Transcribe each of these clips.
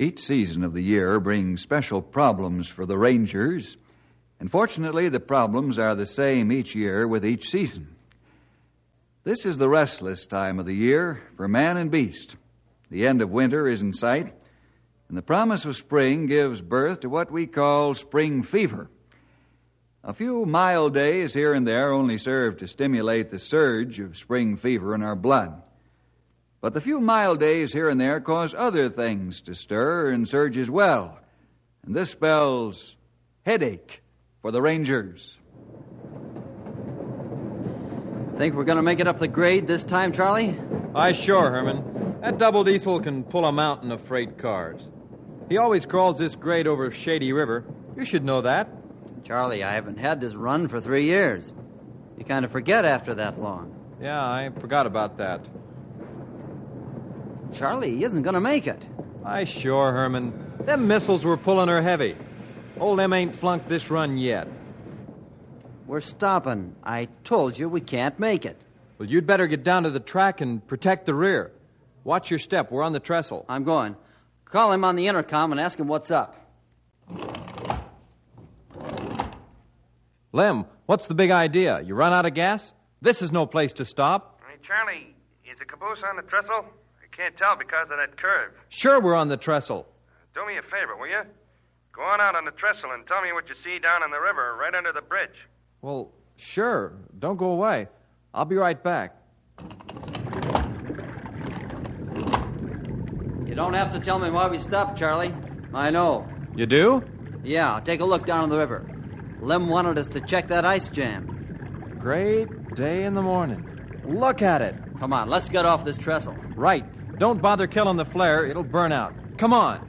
Each season of the year brings special problems for the Rangers, and fortunately, the problems are the same each year with each season. This is the restless time of the year for man and beast. The end of winter is in sight, and the promise of spring gives birth to what we call spring fever. A few mild days here and there only serve to stimulate the surge of spring fever in our blood. But the few mild days here and there cause other things to stir and surge as well. And this spells headache for the Rangers. Think we're going to make it up the grade this time, Charlie? I sure, Herman. That double diesel can pull a mountain of freight cars. He always crawls this grade over Shady River. You should know that. Charlie, I haven't had this run for three years. You kind of forget after that long. Yeah, I forgot about that. Charlie, he isn't going to make it. I sure, Herman. Them missiles were pulling her heavy. Old M ain't flunked this run yet. We're stopping. I told you we can't make it. Well, you'd better get down to the track and protect the rear. Watch your step. We're on the trestle. I'm going. Call him on the intercom and ask him what's up. Lem, what's the big idea? You run out of gas? This is no place to stop. Hey, Charlie, is the caboose on the trestle? I can't tell because of that curve. Sure, we're on the trestle. Do me a favor, will you? Go on out on the trestle and tell me what you see down in the river right under the bridge. Well, sure. Don't go away. I'll be right back. You don't have to tell me why we stopped, Charlie. I know. You do? Yeah, take a look down in the river. Lem wanted us to check that ice jam. Great day in the morning. Look at it. Come on, let's get off this trestle. Right. Don't bother killing the flare. It'll burn out. Come on.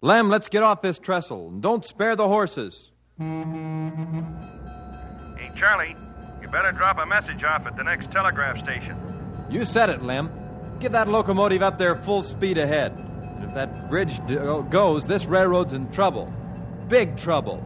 Lem, let's get off this trestle. and Don't spare the horses. Hey, Charlie, you better drop a message off at the next telegraph station. You said it, Lem. Get that locomotive up there full speed ahead. And if that bridge uh, goes, this railroad's in trouble. Big trouble.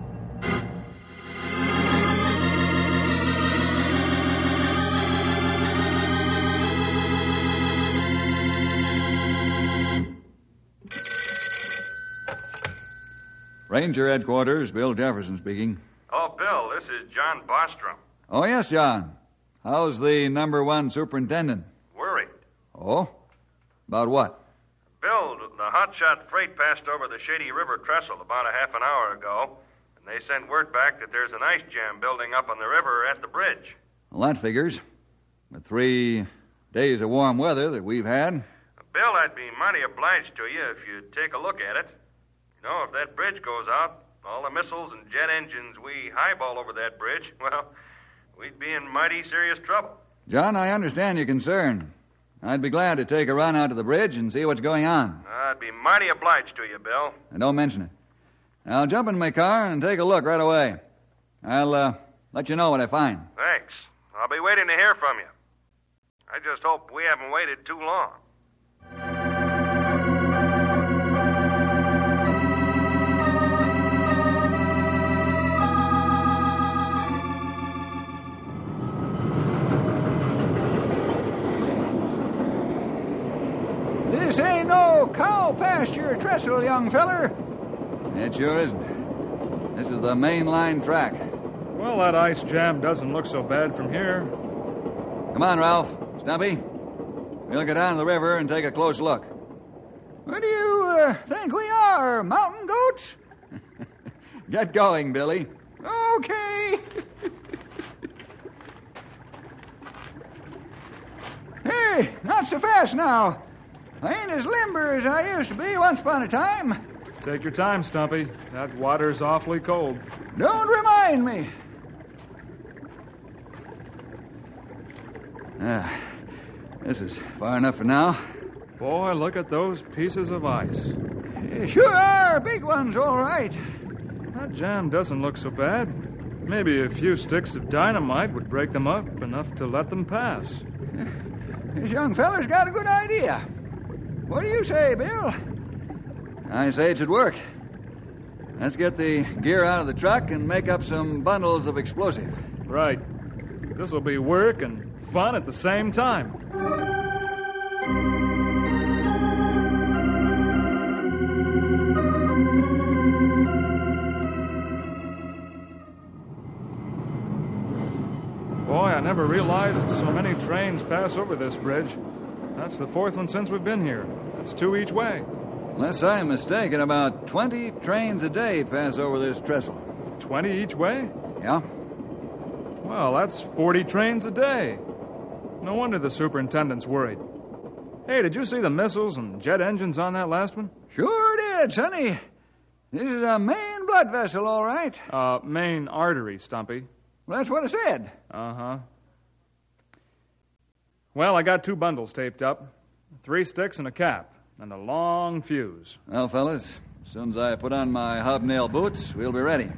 Ranger headquarters, Bill Jefferson speaking. Oh, Bill, this is John Bostrom. Oh, yes, John. How's the number one superintendent? Worried. Oh? About what? Bill, the hotshot freight passed over the Shady River trestle about a half an hour ago, and they sent word back that there's an ice jam building up on the river at the bridge. Well, that figures. With three days of warm weather that we've had. Bill, I'd be mighty obliged to you if you'd take a look at it. Know, if that bridge goes out, all the missiles and jet engines we highball over that bridge, well, we'd be in mighty serious trouble. John, I understand your concern. I'd be glad to take a run out to the bridge and see what's going on. I'd be mighty obliged to you, Bill. And don't mention it. I'll jump in my car and take a look right away. I'll uh, let you know what I find. Thanks. I'll be waiting to hear from you. I just hope we haven't waited too long. Ain't no cow pasture trestle, young feller. It sure isn't. This is the main line track. Well, that ice jam doesn't look so bad from here. Come on, Ralph. Stumpy. We'll go down to the river and take a close look. Where do you uh, think we are, mountain goats? Get going, Billy. Okay. hey, not so fast now. I ain't as limber as I used to be once upon a time. Take your time, Stumpy. That water's awfully cold. Don't remind me. Ah, this is far enough for now. Boy, look at those pieces of ice. Sure are big ones, all right. That jam doesn't look so bad. Maybe a few sticks of dynamite would break them up enough to let them pass. This young feller's got a good idea. What do you say, Bill? I say it should work. Let's get the gear out of the truck and make up some bundles of explosive. Right. This'll be work and fun at the same time. Boy, I never realized so many trains pass over this bridge. That's the fourth one since we've been here. That's two each way. Unless I'm mistaken, about 20 trains a day pass over this trestle. 20 each way? Yeah? Well, that's 40 trains a day. No wonder the superintendent's worried. Hey, did you see the missiles and jet engines on that last one? Sure did, Sonny. This is a main blood vessel, all right. Uh, main artery, Stumpy. Well, that's what I said. Uh huh. Well, I got two bundles taped up three sticks and a cap, and a long fuse. Well, fellas, as soon as I put on my hobnail boots, we'll be ready.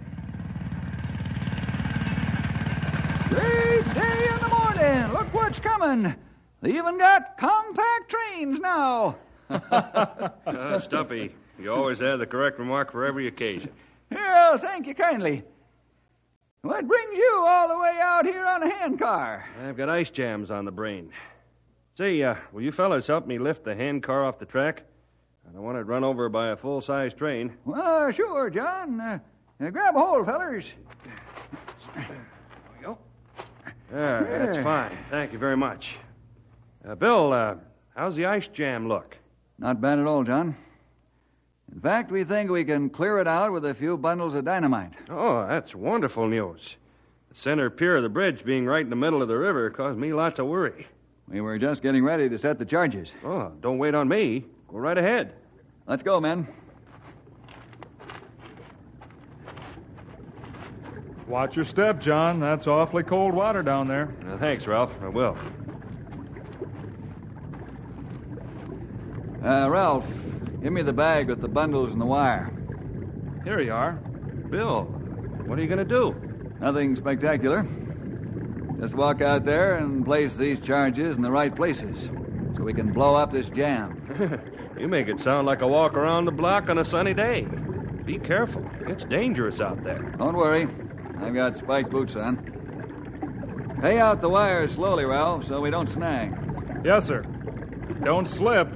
Great day in the morning. Look what's coming. They even got compact trains now. Uh, Stumpy, you always have the correct remark for every occasion. Well, thank you kindly. What brings you all the way out here on a handcar? I've got ice jams on the brain. Say, uh, will you fellas help me lift the hand car off the track? I don't want it run over by a full size train. Well, sure, John. Uh, uh, grab a hold, fellers. Ah, that's Yeah. That's fine. Thank you very much. Uh, Bill, uh, how's the ice jam look? Not bad at all, John. In fact, we think we can clear it out with a few bundles of dynamite. Oh, that's wonderful news. The center pier of the bridge being right in the middle of the river caused me lots of worry. We were just getting ready to set the charges. Oh, don't wait on me. Go right ahead. Let's go, men. Watch your step, John. That's awfully cold water down there. Uh, thanks, Ralph. I will. Uh, Ralph, give me the bag with the bundles and the wire. Here you are. Bill, what are you going to do? Nothing spectacular. Just walk out there and place these charges in the right places so we can blow up this jam. you make it sound like a walk around the block on a sunny day. Be careful. It's dangerous out there. Don't worry. I've got spiked boots on. Pay out the wires slowly, Ralph, so we don't snag. Yes, sir. Don't slip.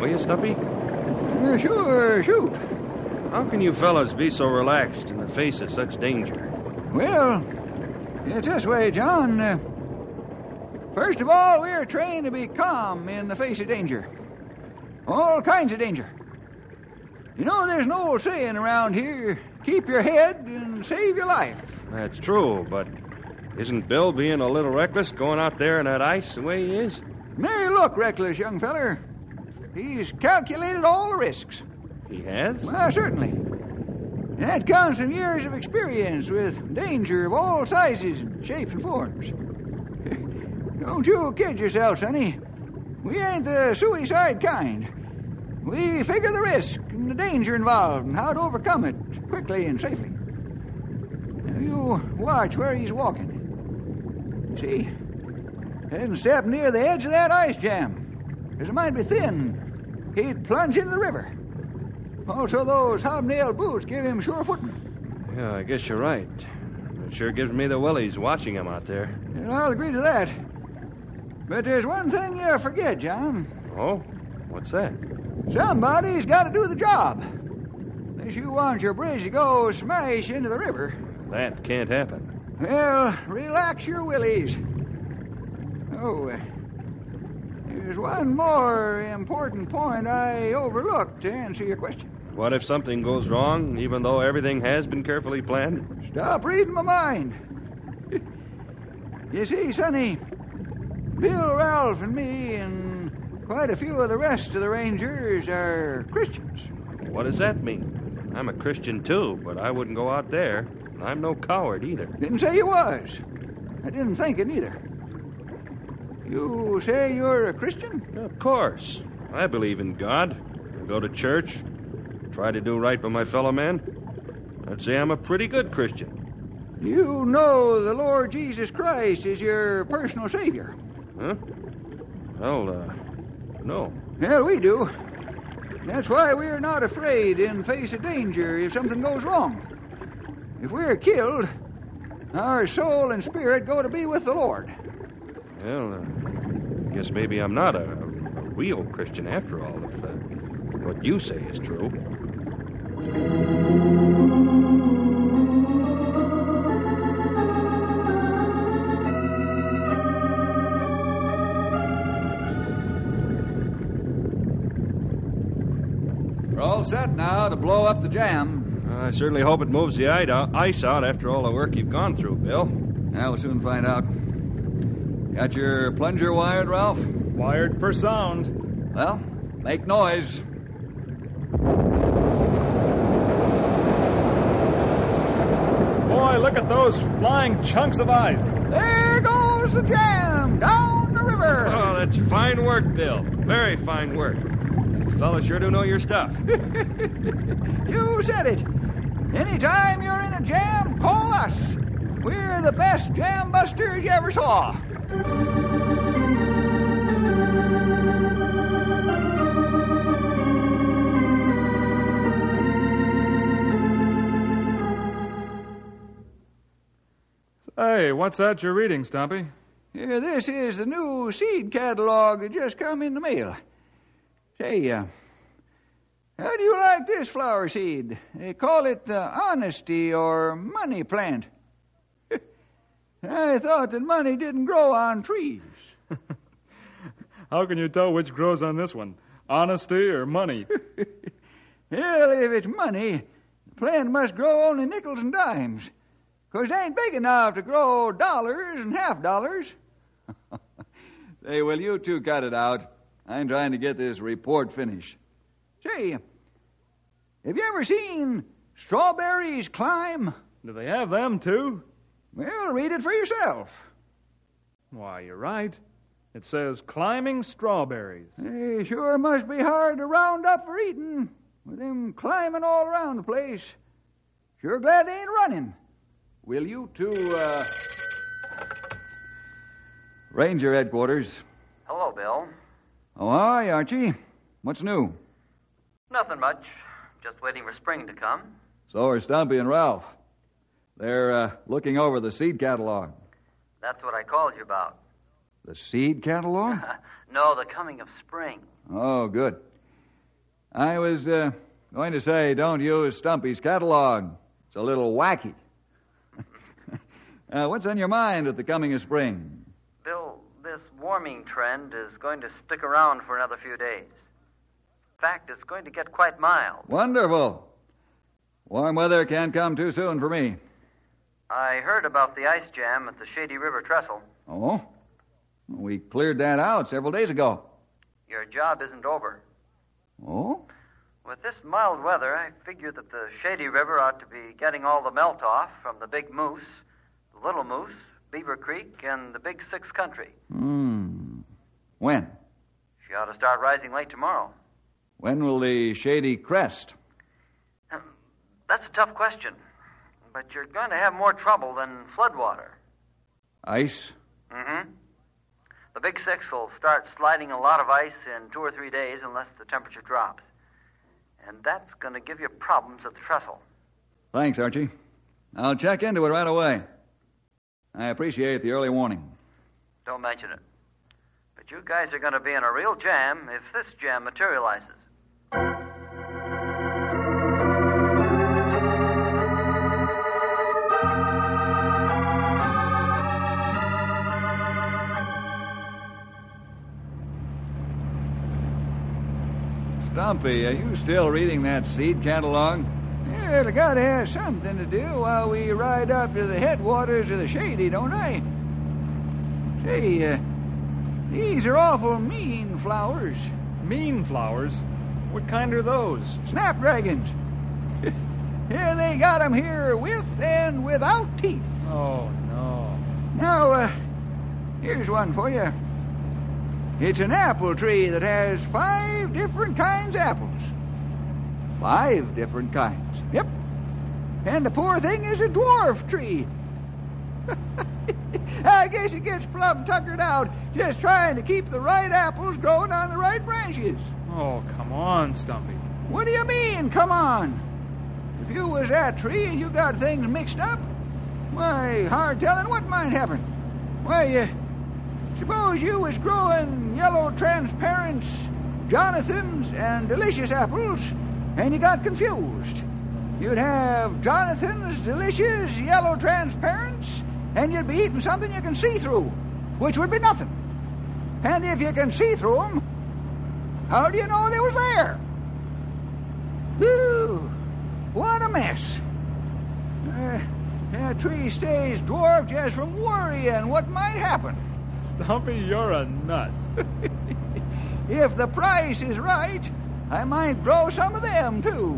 Will you, Stumpy? Uh, sure, shoot. How can you fellows be so relaxed in the face of such danger? Well, it's this way, John. Uh, first of all, we're trained to be calm in the face of danger. All kinds of danger. You know, there's an old saying around here keep your head and save your life. That's true, but isn't Bill being a little reckless going out there in that ice the way he is? Nay, look, reckless young feller. He's calculated all the risks. He has? Well, certainly. That comes from years of experience with danger of all sizes and shapes and forms. Don't you kid yourself, Sonny. We ain't the suicide kind. We figure the risk and the danger involved and how to overcome it quickly and safely. Now, you watch where he's walking. See? Hadn't stepped near the edge of that ice jam. It might be thin, he'd plunge into the river. Also, those hobnail boots give him sure footing. Yeah, I guess you're right. It sure gives me the willies watching him out there. And I'll agree to that. But there's one thing you forget, John. Oh? What's that? Somebody's got to do the job. Unless you want your bridge to go smash into the river. That can't happen. Well, relax your willies. Oh, uh, there's one more important point I overlooked to answer your question. What if something goes wrong, even though everything has been carefully planned? Stop reading my mind. you see, Sonny, Bill, Ralph, and me, and quite a few of the rest of the Rangers are Christians. What does that mean? I'm a Christian too, but I wouldn't go out there. I'm no coward either. Didn't say you was. I didn't think it either. You say you're a Christian? Of course. I believe in God. I go to church. Try to do right by my fellow man. I'd say I'm a pretty good Christian. You know the Lord Jesus Christ is your personal Savior. Huh? Well, uh, no. Well, we do. That's why we're not afraid in face of danger if something goes wrong. If we're killed, our soul and spirit go to be with the Lord. Well, uh, guess maybe I'm not a, a, real Christian after all, if uh, what you say is true. We're all set now to blow up the jam. I certainly hope it moves the ice out after all the work you've gone through, Bill. Now we'll soon find out. Got your plunger wired, Ralph? Wired for sound. Well, make noise. Boy, look at those flying chunks of ice. There goes the jam down the river. Oh, that's fine work, Bill. Very fine work. You fellas sure do know your stuff. You said it. Anytime you're in a jam, call us. We're the best jam busters you ever saw. Hey, what's that you're reading, Stumpy? Here, this is the new seed catalog that just come in the mail. Say, uh, how do you like this flower seed? They call it the honesty or money plant. I thought that money didn't grow on trees. How can you tell which grows on this one? Honesty or money? Well, if it's money, the plant must grow only nickels and dimes. 'Cause they ain't big enough to grow dollars and half dollars. Say, will you two cut it out? I'm trying to get this report finished. Say, have you ever seen strawberries climb? Do they have them too? Well, read it for yourself. Why, you're right. It says climbing strawberries. They sure must be hard to round up for eating, with them climbing all around the place. Sure glad they ain't running. Will you two, uh. Ranger headquarters. Hello, Bill. Oh, are you, Archie? What's new? Nothing much. Just waiting for spring to come. So are Stumpy and Ralph. They're uh, looking over the seed catalog. That's what I called you about. The seed catalog? no, the coming of spring. oh, good. I was uh, going to say, don't use Stumpy's catalog. It's a little wacky. uh, what's on your mind at the coming of spring? Bill, this warming trend is going to stick around for another few days. In fact, it's going to get quite mild. Wonderful. Warm weather can't come too soon for me. I heard about the ice jam at the Shady River Trestle. Oh? We cleared that out several days ago. Your job isn't over. Oh? With this mild weather, I figure that the Shady River ought to be getting all the melt off from the Big Moose, the Little Moose, Beaver Creek, and the Big Six Country. Hmm. When? She ought to start rising late tomorrow. When will the shady crest? Um, That's a tough question. But you're going to have more trouble than floodwater. Ice? Mm-hmm. The Big Six will start sliding a lot of ice in two or three days unless the temperature drops. And that's going to give you problems at the trestle. Thanks, Archie. I'll check into it right away. I appreciate the early warning. Don't mention it. But you guys are going to be in a real jam if this jam materializes. Stumpy, are you still reading that seed catalog? Well, I gotta have something to do while we ride up to the headwaters of the Shady, don't I? Say, uh, these are awful mean flowers. Mean flowers? What kind are those? Snapdragons. Here they got 'em here with and without teeth. Oh, no. Now, uh, here's one for you. It's an apple tree that has five different kinds of apples. Five different kinds. Yep. And the poor thing is a dwarf tree. I guess it gets plumb tuckered out just trying to keep the right apples growing on the right branches. Oh, come on, Stumpy. What do you mean, come on? If you was that tree and you got things mixed up, why, hard telling what might happen. Why, you suppose you was growing yellow transparents, Jonathan's, and delicious apples, and you got confused. You'd have Jonathan's delicious yellow transparents, and you'd be eating something you can see through, which would be nothing. And if you can see through 'em, how do you know they was there? Whew, what a mess. Uh, that tree stays dwarfed just from worrying what might happen. Stumpy, you're a nut. If the price is right, I might grow some of them too.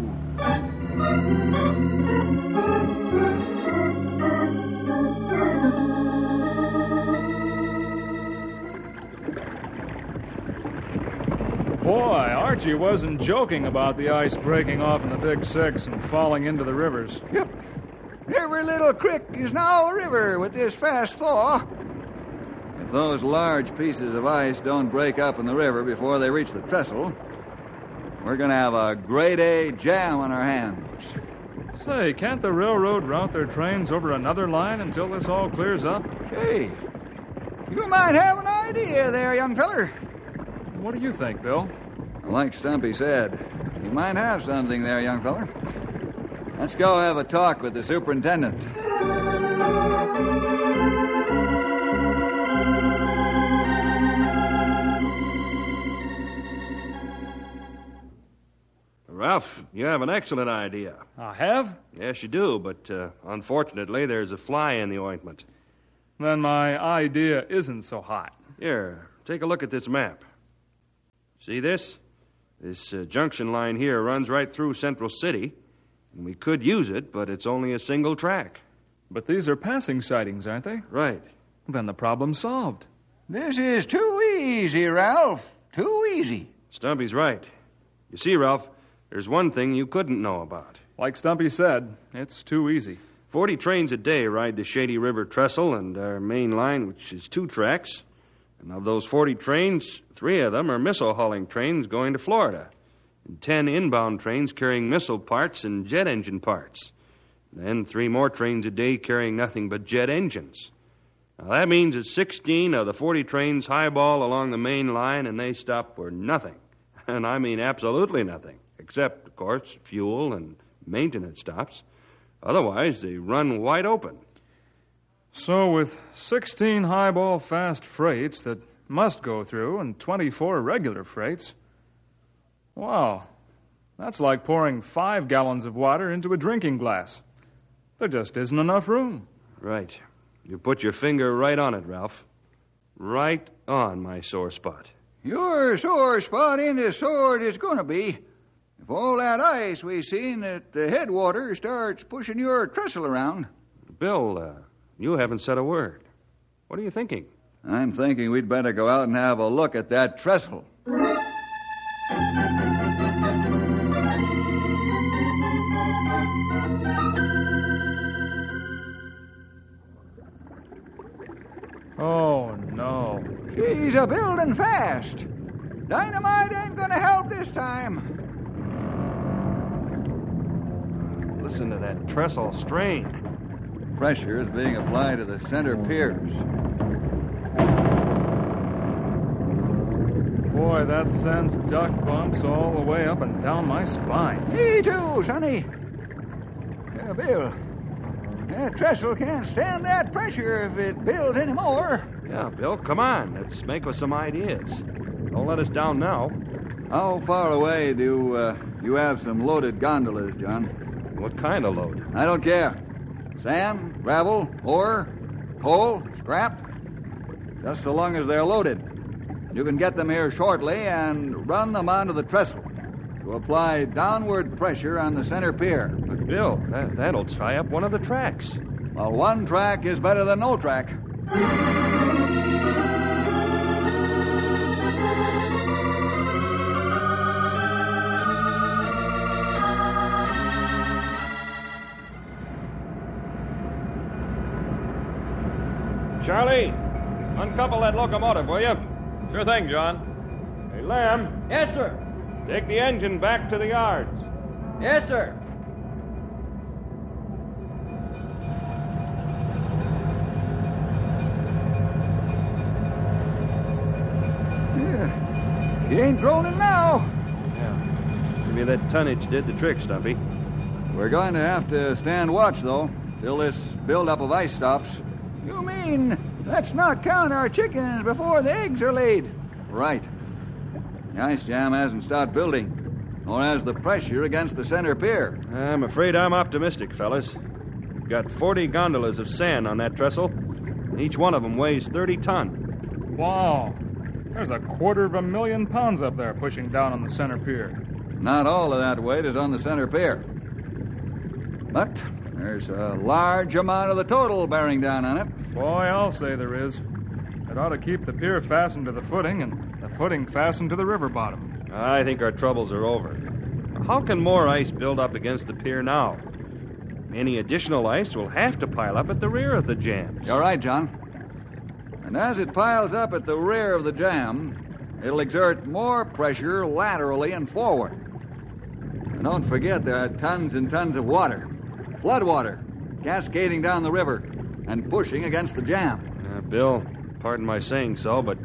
Boy, Archie wasn't joking about the ice breaking off in the Big Six and falling into the rivers. Yep. Every little creek is now a river with this fast thaw. Those large pieces of ice don't break up in the river before they reach the trestle, we're going to have a grade A jam on our hands. Say, can't the railroad route their trains over another line until this all clears up? Hey, you might have an idea there, young feller. What do you think, Bill? Like Stumpy said, you might have something there, young feller. Let's go have a talk with the superintendent. Ralph, you have an excellent idea. I have? Yes, you do, but uh, unfortunately, there's a fly in the ointment. Then my idea isn't so hot. Here, take a look at this map. See this? This uh, junction line here runs right through Central City, and we could use it, but it's only a single track. But these are passing sidings, aren't they? Right. Then the problem's solved. This is too easy, Ralph. Too easy. Stumpy's right. You see, Ralph, there's one thing you couldn't know about. Like Stumpy said, it's too easy. Forty trains a day ride the Shady River Trestle and our main line, which is two tracks. And of those 40 trains, three of them are missile hauling trains going to Florida, and 10 inbound trains carrying missile parts and jet engine parts. Then three more trains a day carrying nothing but jet engines. Now, that means that 16 of the 40 trains highball along the main line and they stop for nothing. And I mean absolutely nothing, except, of course, fuel and maintenance stops. Otherwise, they run wide open. So, with 16 highball fast freights that must go through and 24 regular freights, wow, that's like pouring five gallons of water into a drinking glass. There just isn't enough room. Right. You put your finger right on it, Ralph. Right on my sore spot. Your sore spot ain't as sore is going to be. If all that ice we seen at the headwater starts pushing your trestle around. Bill, uh, you haven't said a word. What are you thinking? I'm thinking we'd better go out and have a look at that trestle. Oh, no. She's a building fast. Dynamite ain't gonna help this time. Listen to that trestle strain. pressure is being applied to the center piers. Boy, that sends duck bumps all the way up and down my spine. Me too, Sonny. Yeah, Bill. That trestle can't stand that pressure if it builds any more. Yeah, Bill, come on. Let's make us some ideas. Don't let us down now. How far away do uh, you have some loaded gondolas, John? What kind of load? I don't care. Sand, gravel, ore, coal, scrap. Just so long as they're loaded. You can get them here shortly and run them onto the trestle to apply downward pressure on the center pier. But, Bill, that, that'll tie up one of the tracks. Well, one track is better than no track. Charlie, uncouple that locomotive, will you? Sure thing, John. Hey, Lem, Yes, sir. take the engine back to the yards. Yes, sir. Yeah. He ain't groaning now. Yeah. Maybe that tonnage did the trick, Stumpy. We're going to have to stand watch, though, till this buildup of ice stops. You mean let's not count our chickens before the eggs are laid? Right. The ice jam hasn't stopped building, nor has the pressure against the center pier. I'm afraid I'm optimistic, fellas. We've got 40 gondolas of sand on that trestle. Each one of them weighs 30 ton. Wow. There's a quarter of a million pounds up there pushing down on the center pier. Not all of that weight is on the center pier. But there's a large amount of the total bearing down on it. Boy, I'll say there is. It ought to keep the pier fastened to the footing and the footing fastened to the river bottom. I think our troubles are over. How can more ice build up against the pier now? Any additional ice will have to pile up at the rear of the jam. You're right, John. And as it piles up at the rear of the jam, it'll exert more pressure laterally and forward. And don't forget, there are tons and tons of water, flood water, cascading down the river and pushing against the jam. Uh, Bill, pardon my saying so, but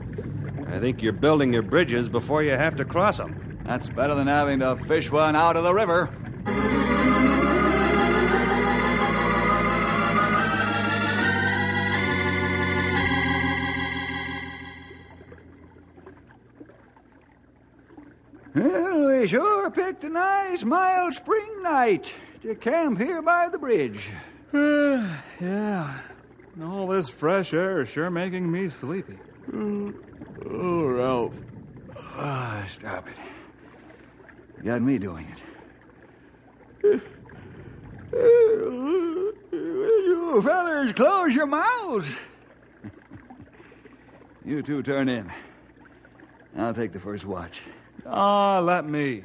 I think you're building your bridges before you have to cross them. That's better than having to fish one out of the river. Well, we sure picked a nice, mild spring night to camp here by the bridge. yeah. All this fresh air is sure making me sleepy. Oh, Ralph. Ah, stop it. You got me doing it. You fellers close your mouths. You two turn in. I'll take the first watch. Ah, let me.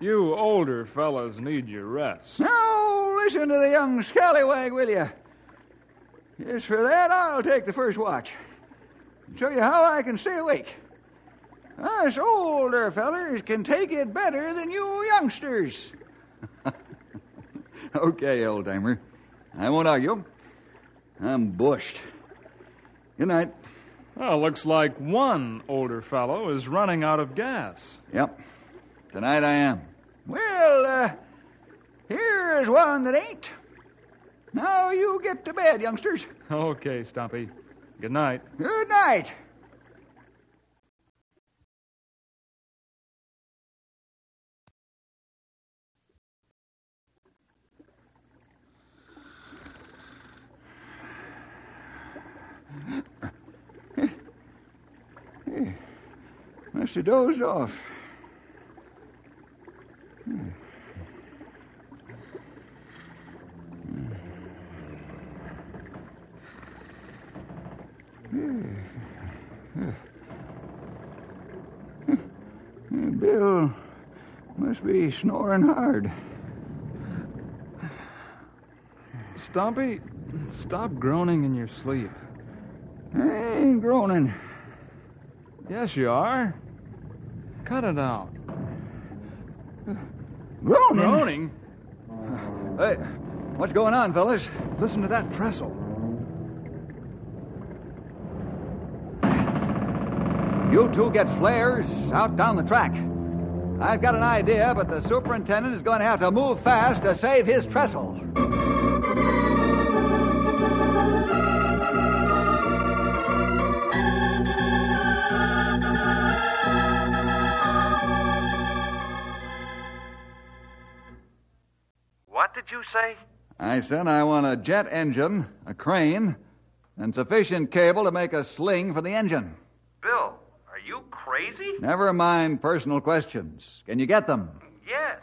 You older fellas need your rest. Now, listen to the young scallywag, will you? Just for that, I'll take the first watch. Show you how I can stay awake. Us older fellers can take it better than you youngsters. Okay, old timer. I won't argue. I'm bushed. Good night. Well, looks like one older fellow is running out of gas. Yep. Tonight I am. Well, uh, here's one that ain't. Now you get to bed, youngsters. Okay, Stumpy. Good night. Good night. Must have dozed off. Bill must be snoring hard. Stumpy, stop groaning in your sleep. I ain't groaning. Yes, you are. Cut it out. Groaning? Groaning? Hey, What's going on, fellas? Listen to that trestle. You two get flares out down the track. I've got an idea, but the superintendent is going to have to move fast to save his trestle. What did you say? I said I want a jet engine, a crane, and sufficient cable to make a sling for the engine. Bill, are you crazy? Never mind personal questions. Can you get them? Yes.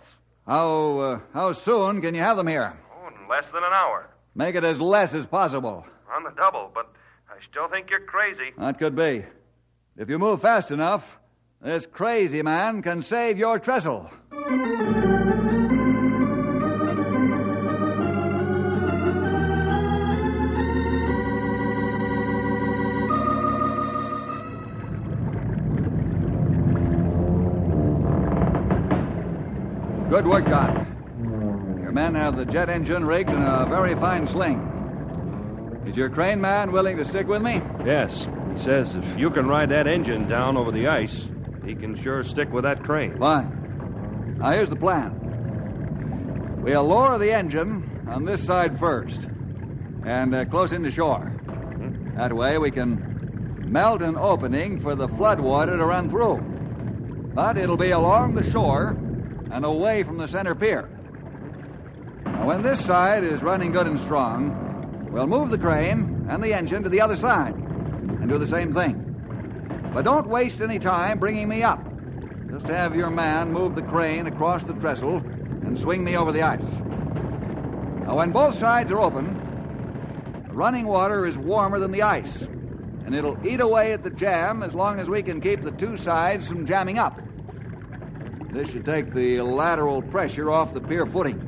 How uh, how soon can you have them here? Oh, in less than an hour. Make it as less as possible. On the double, but I still think you're crazy. That could be. If you move fast enough, this crazy man can save your trestle. Good work, John. Your men have the jet engine rigged in a very fine sling. Is your crane man willing to stick with me? Yes. He says if you can ride that engine down over the ice, he can sure stick with that crane. Fine. Now, here's the plan. We'll lower the engine on this side first and uh, close into shore. That way we can melt an opening for the flood water to run through. But it'll be along the shore and away from the center pier. Now, when this side is running good and strong, we'll move the crane and the engine to the other side and do the same thing. But don't waste any time bringing me up. Just have your man move the crane across the trestle and swing me over the ice. Now, when both sides are open, the running water is warmer than the ice, and it'll eat away at the jam as long as we can keep the two sides from jamming up. This should take the lateral pressure off the pier footing.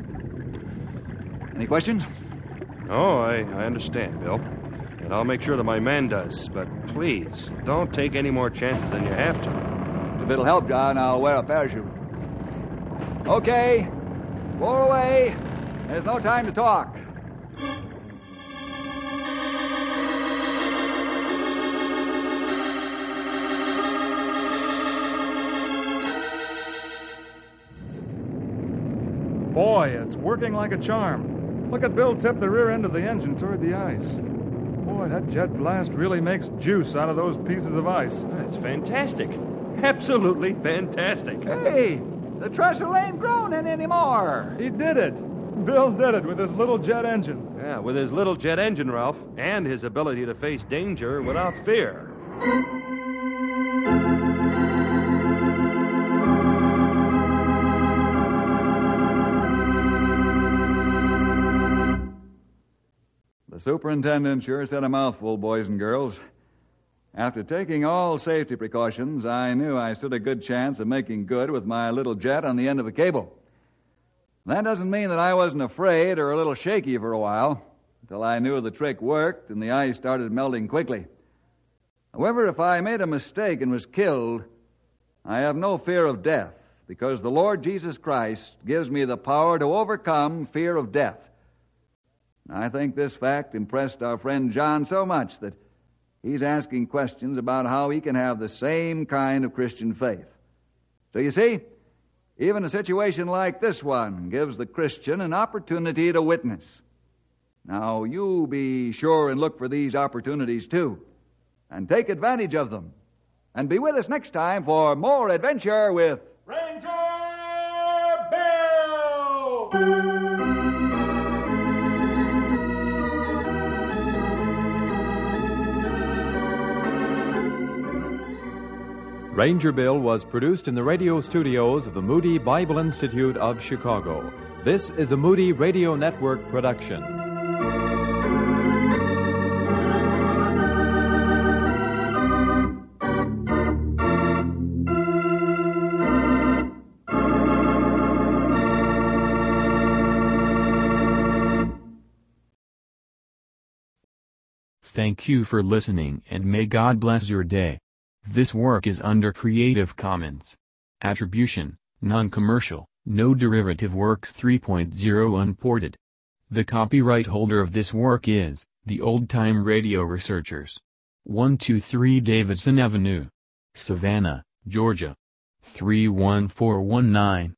Any questions? Oh, I, I understand, Bill. And I'll make sure that my man does. But please, don't take any more chances than you have to. If it'll help, John, I'll wear a parachute. Okay, roll away. There's no time to talk. Boy, it's working like a charm. Look at Bill tip the rear end of the engine toward the ice. Boy, that jet blast really makes juice out of those pieces of ice. That's fantastic. Absolutely fantastic. Hey, the trestle ain't groaning anymore. He did it. Bill did it with his little jet engine. Yeah, with his little jet engine, Ralph, and his ability to face danger without fear. The superintendent sure said a mouthful, boys and girls. After taking all safety precautions, I knew I stood a good chance of making good with my little jet on the end of a cable. That doesn't mean that I wasn't afraid or a little shaky for a while, until I knew the trick worked and the ice started melting quickly. However, if I made a mistake and was killed, I have no fear of death, because the Lord Jesus Christ gives me the power to overcome fear of death. I think this fact impressed our friend John so much that he's asking questions about how he can have the same kind of Christian faith. So you see, even a situation like this one gives the Christian an opportunity to witness. Now, you be sure and look for these opportunities too, and take advantage of them. And be with us next time for more adventure with Ranger Bill! Ranger Bill was produced in the radio studios of the Moody Bible Institute of Chicago. This is a Moody Radio Network production. Thank you for listening and may God bless your day. This work is under Creative Commons. Attribution, Non-Commercial, No Derivative Works 3.0 Unported. The copyright holder of this work is the Old Time Radio Researchers. 123 Davidson Avenue, Savannah, Georgia. 31419.